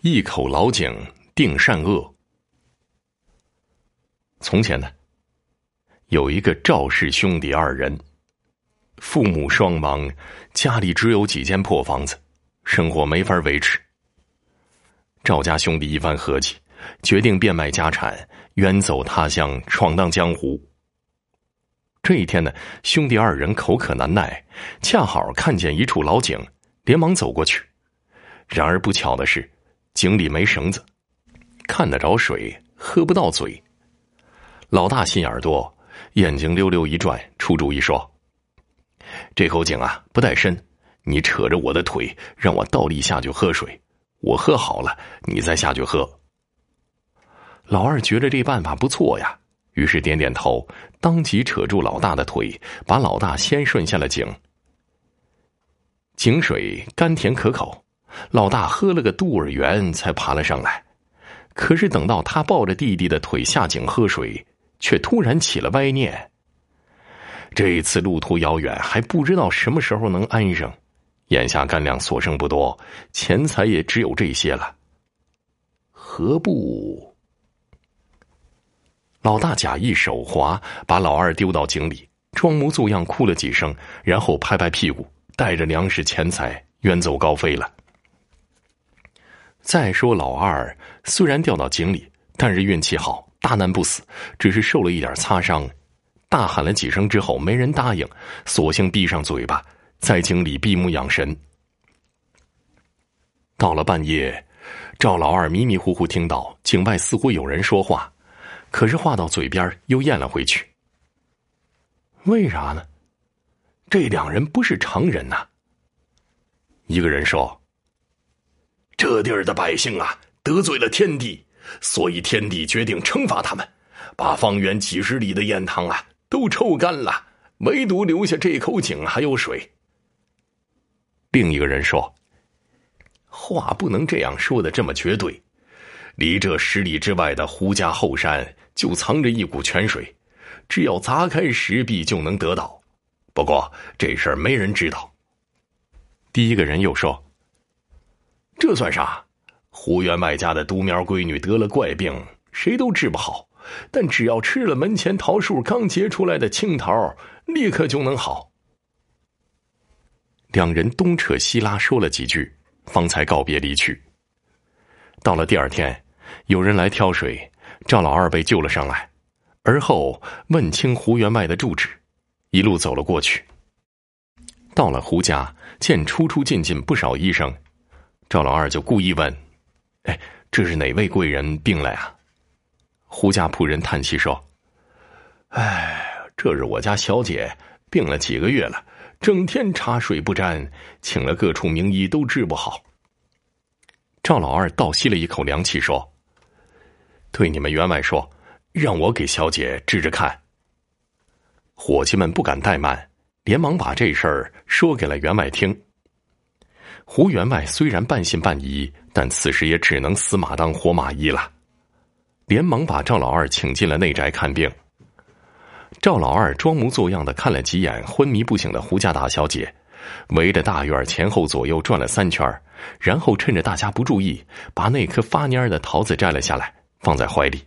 一口老井定善恶。从前呢，有一个赵氏兄弟二人，父母双亡，家里只有几间破房子，生活没法维持。赵家兄弟一番合计，决定变卖家产，远走他乡，闯荡江湖。这一天呢，兄弟二人口渴难耐，恰好看见一处老井，连忙走过去。然而不巧的是。井里没绳子，看得着水，喝不到嘴。老大心眼多，眼睛溜溜一转，出主意说：“这口井啊不太深，你扯着我的腿，让我倒立下去喝水。我喝好了，你再下去喝。”老二觉得这办法不错呀，于是点点头，当即扯住老大的腿，把老大先顺下了井。井水甘甜可口。老大喝了个肚儿圆，才爬了上来。可是等到他抱着弟弟的腿下井喝水，却突然起了歪念。这一次路途遥远，还不知道什么时候能安生。眼下干粮所剩不多，钱财也只有这些了。何不？老大假意手滑，把老二丢到井里，装模作样哭了几声，然后拍拍屁股，带着粮食钱财远走高飞了。再说老二虽然掉到井里，但是运气好，大难不死，只是受了一点擦伤。大喊了几声之后，没人答应，索性闭上嘴巴，在井里闭目养神。到了半夜，赵老二迷迷糊糊听到井外似乎有人说话，可是话到嘴边又咽了回去。为啥呢？这两人不是常人呐。一个人说。这地儿的百姓啊，得罪了天帝，所以天帝决定惩罚他们，把方圆几十里的堰塘啊都抽干了，唯独留下这口井还有水。另一个人说：“话不能这样说的这么绝对，离这十里之外的胡家后山就藏着一股泉水，只要砸开石壁就能得到。不过这事儿没人知道。”第一个人又说。这算啥？胡员外家的独苗闺女得了怪病，谁都治不好，但只要吃了门前桃树刚结出来的青桃，立刻就能好。两人东扯西拉说了几句，方才告别离去。到了第二天，有人来挑水，赵老二被救了上来，而后问清胡员外的住址，一路走了过去。到了胡家，见出出进进不少医生。赵老二就故意问：“哎，这是哪位贵人病了呀？”胡家仆人叹气说：“哎，这是我家小姐病了几个月了，整天茶水不沾，请了各处名医都治不好。”赵老二倒吸了一口凉气说：“对你们员外说，让我给小姐治治看。”伙计们不敢怠慢，连忙把这事儿说给了员外听。胡员外虽然半信半疑，但此时也只能死马当活马医了，连忙把赵老二请进了内宅看病。赵老二装模作样的看了几眼昏迷不醒的胡家大小姐，围着大院前后左右转了三圈，然后趁着大家不注意，把那颗发蔫的桃子摘了下来，放在怀里。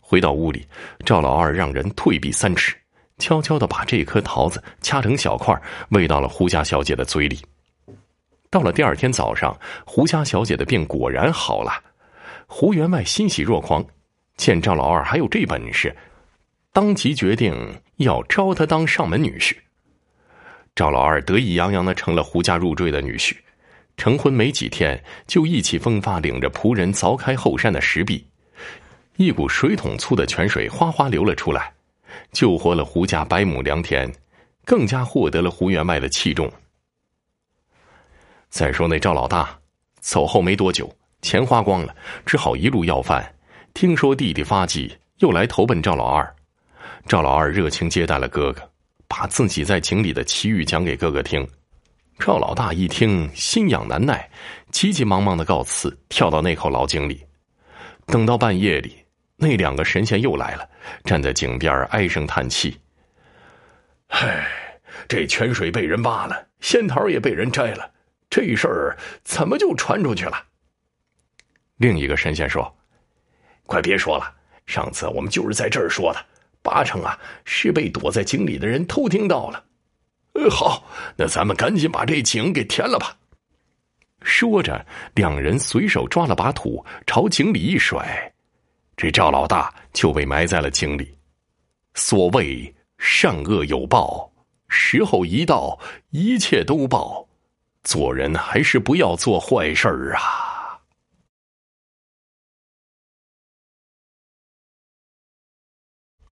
回到屋里，赵老二让人退避三尺，悄悄的把这颗桃子掐成小块，喂到了胡家小姐的嘴里。到了第二天早上，胡家小姐的病果然好了。胡员外欣喜若狂，见赵老二还有这本事，当即决定要招他当上门女婿。赵老二得意洋洋的成了胡家入赘的女婿。成婚没几天，就意气风发，领着仆人凿开后山的石壁，一股水桶粗的泉水哗哗流了出来，救活了胡家百亩良田，更加获得了胡员外的器重。再说那赵老大走后没多久，钱花光了，只好一路要饭。听说弟弟发迹，又来投奔赵老二。赵老二热情接待了哥哥，把自己在井里的奇遇讲给哥哥听。赵老大一听，心痒难耐，急急忙忙的告辞，跳到那口老井里。等到半夜里，那两个神仙又来了，站在井边唉声叹气：“唉，这泉水被人挖了，仙桃也被人摘了。”这事儿怎么就传出去了？另一个神仙说：“快别说了，上次我们就是在这儿说的，八成啊是被躲在井里的人偷听到了。”呃，好，那咱们赶紧把这井给填了吧。说着，两人随手抓了把土，朝井里一甩，这赵老大就被埋在了井里。所谓善恶有报，时候一到，一切都报。做人还是不要做坏事儿啊。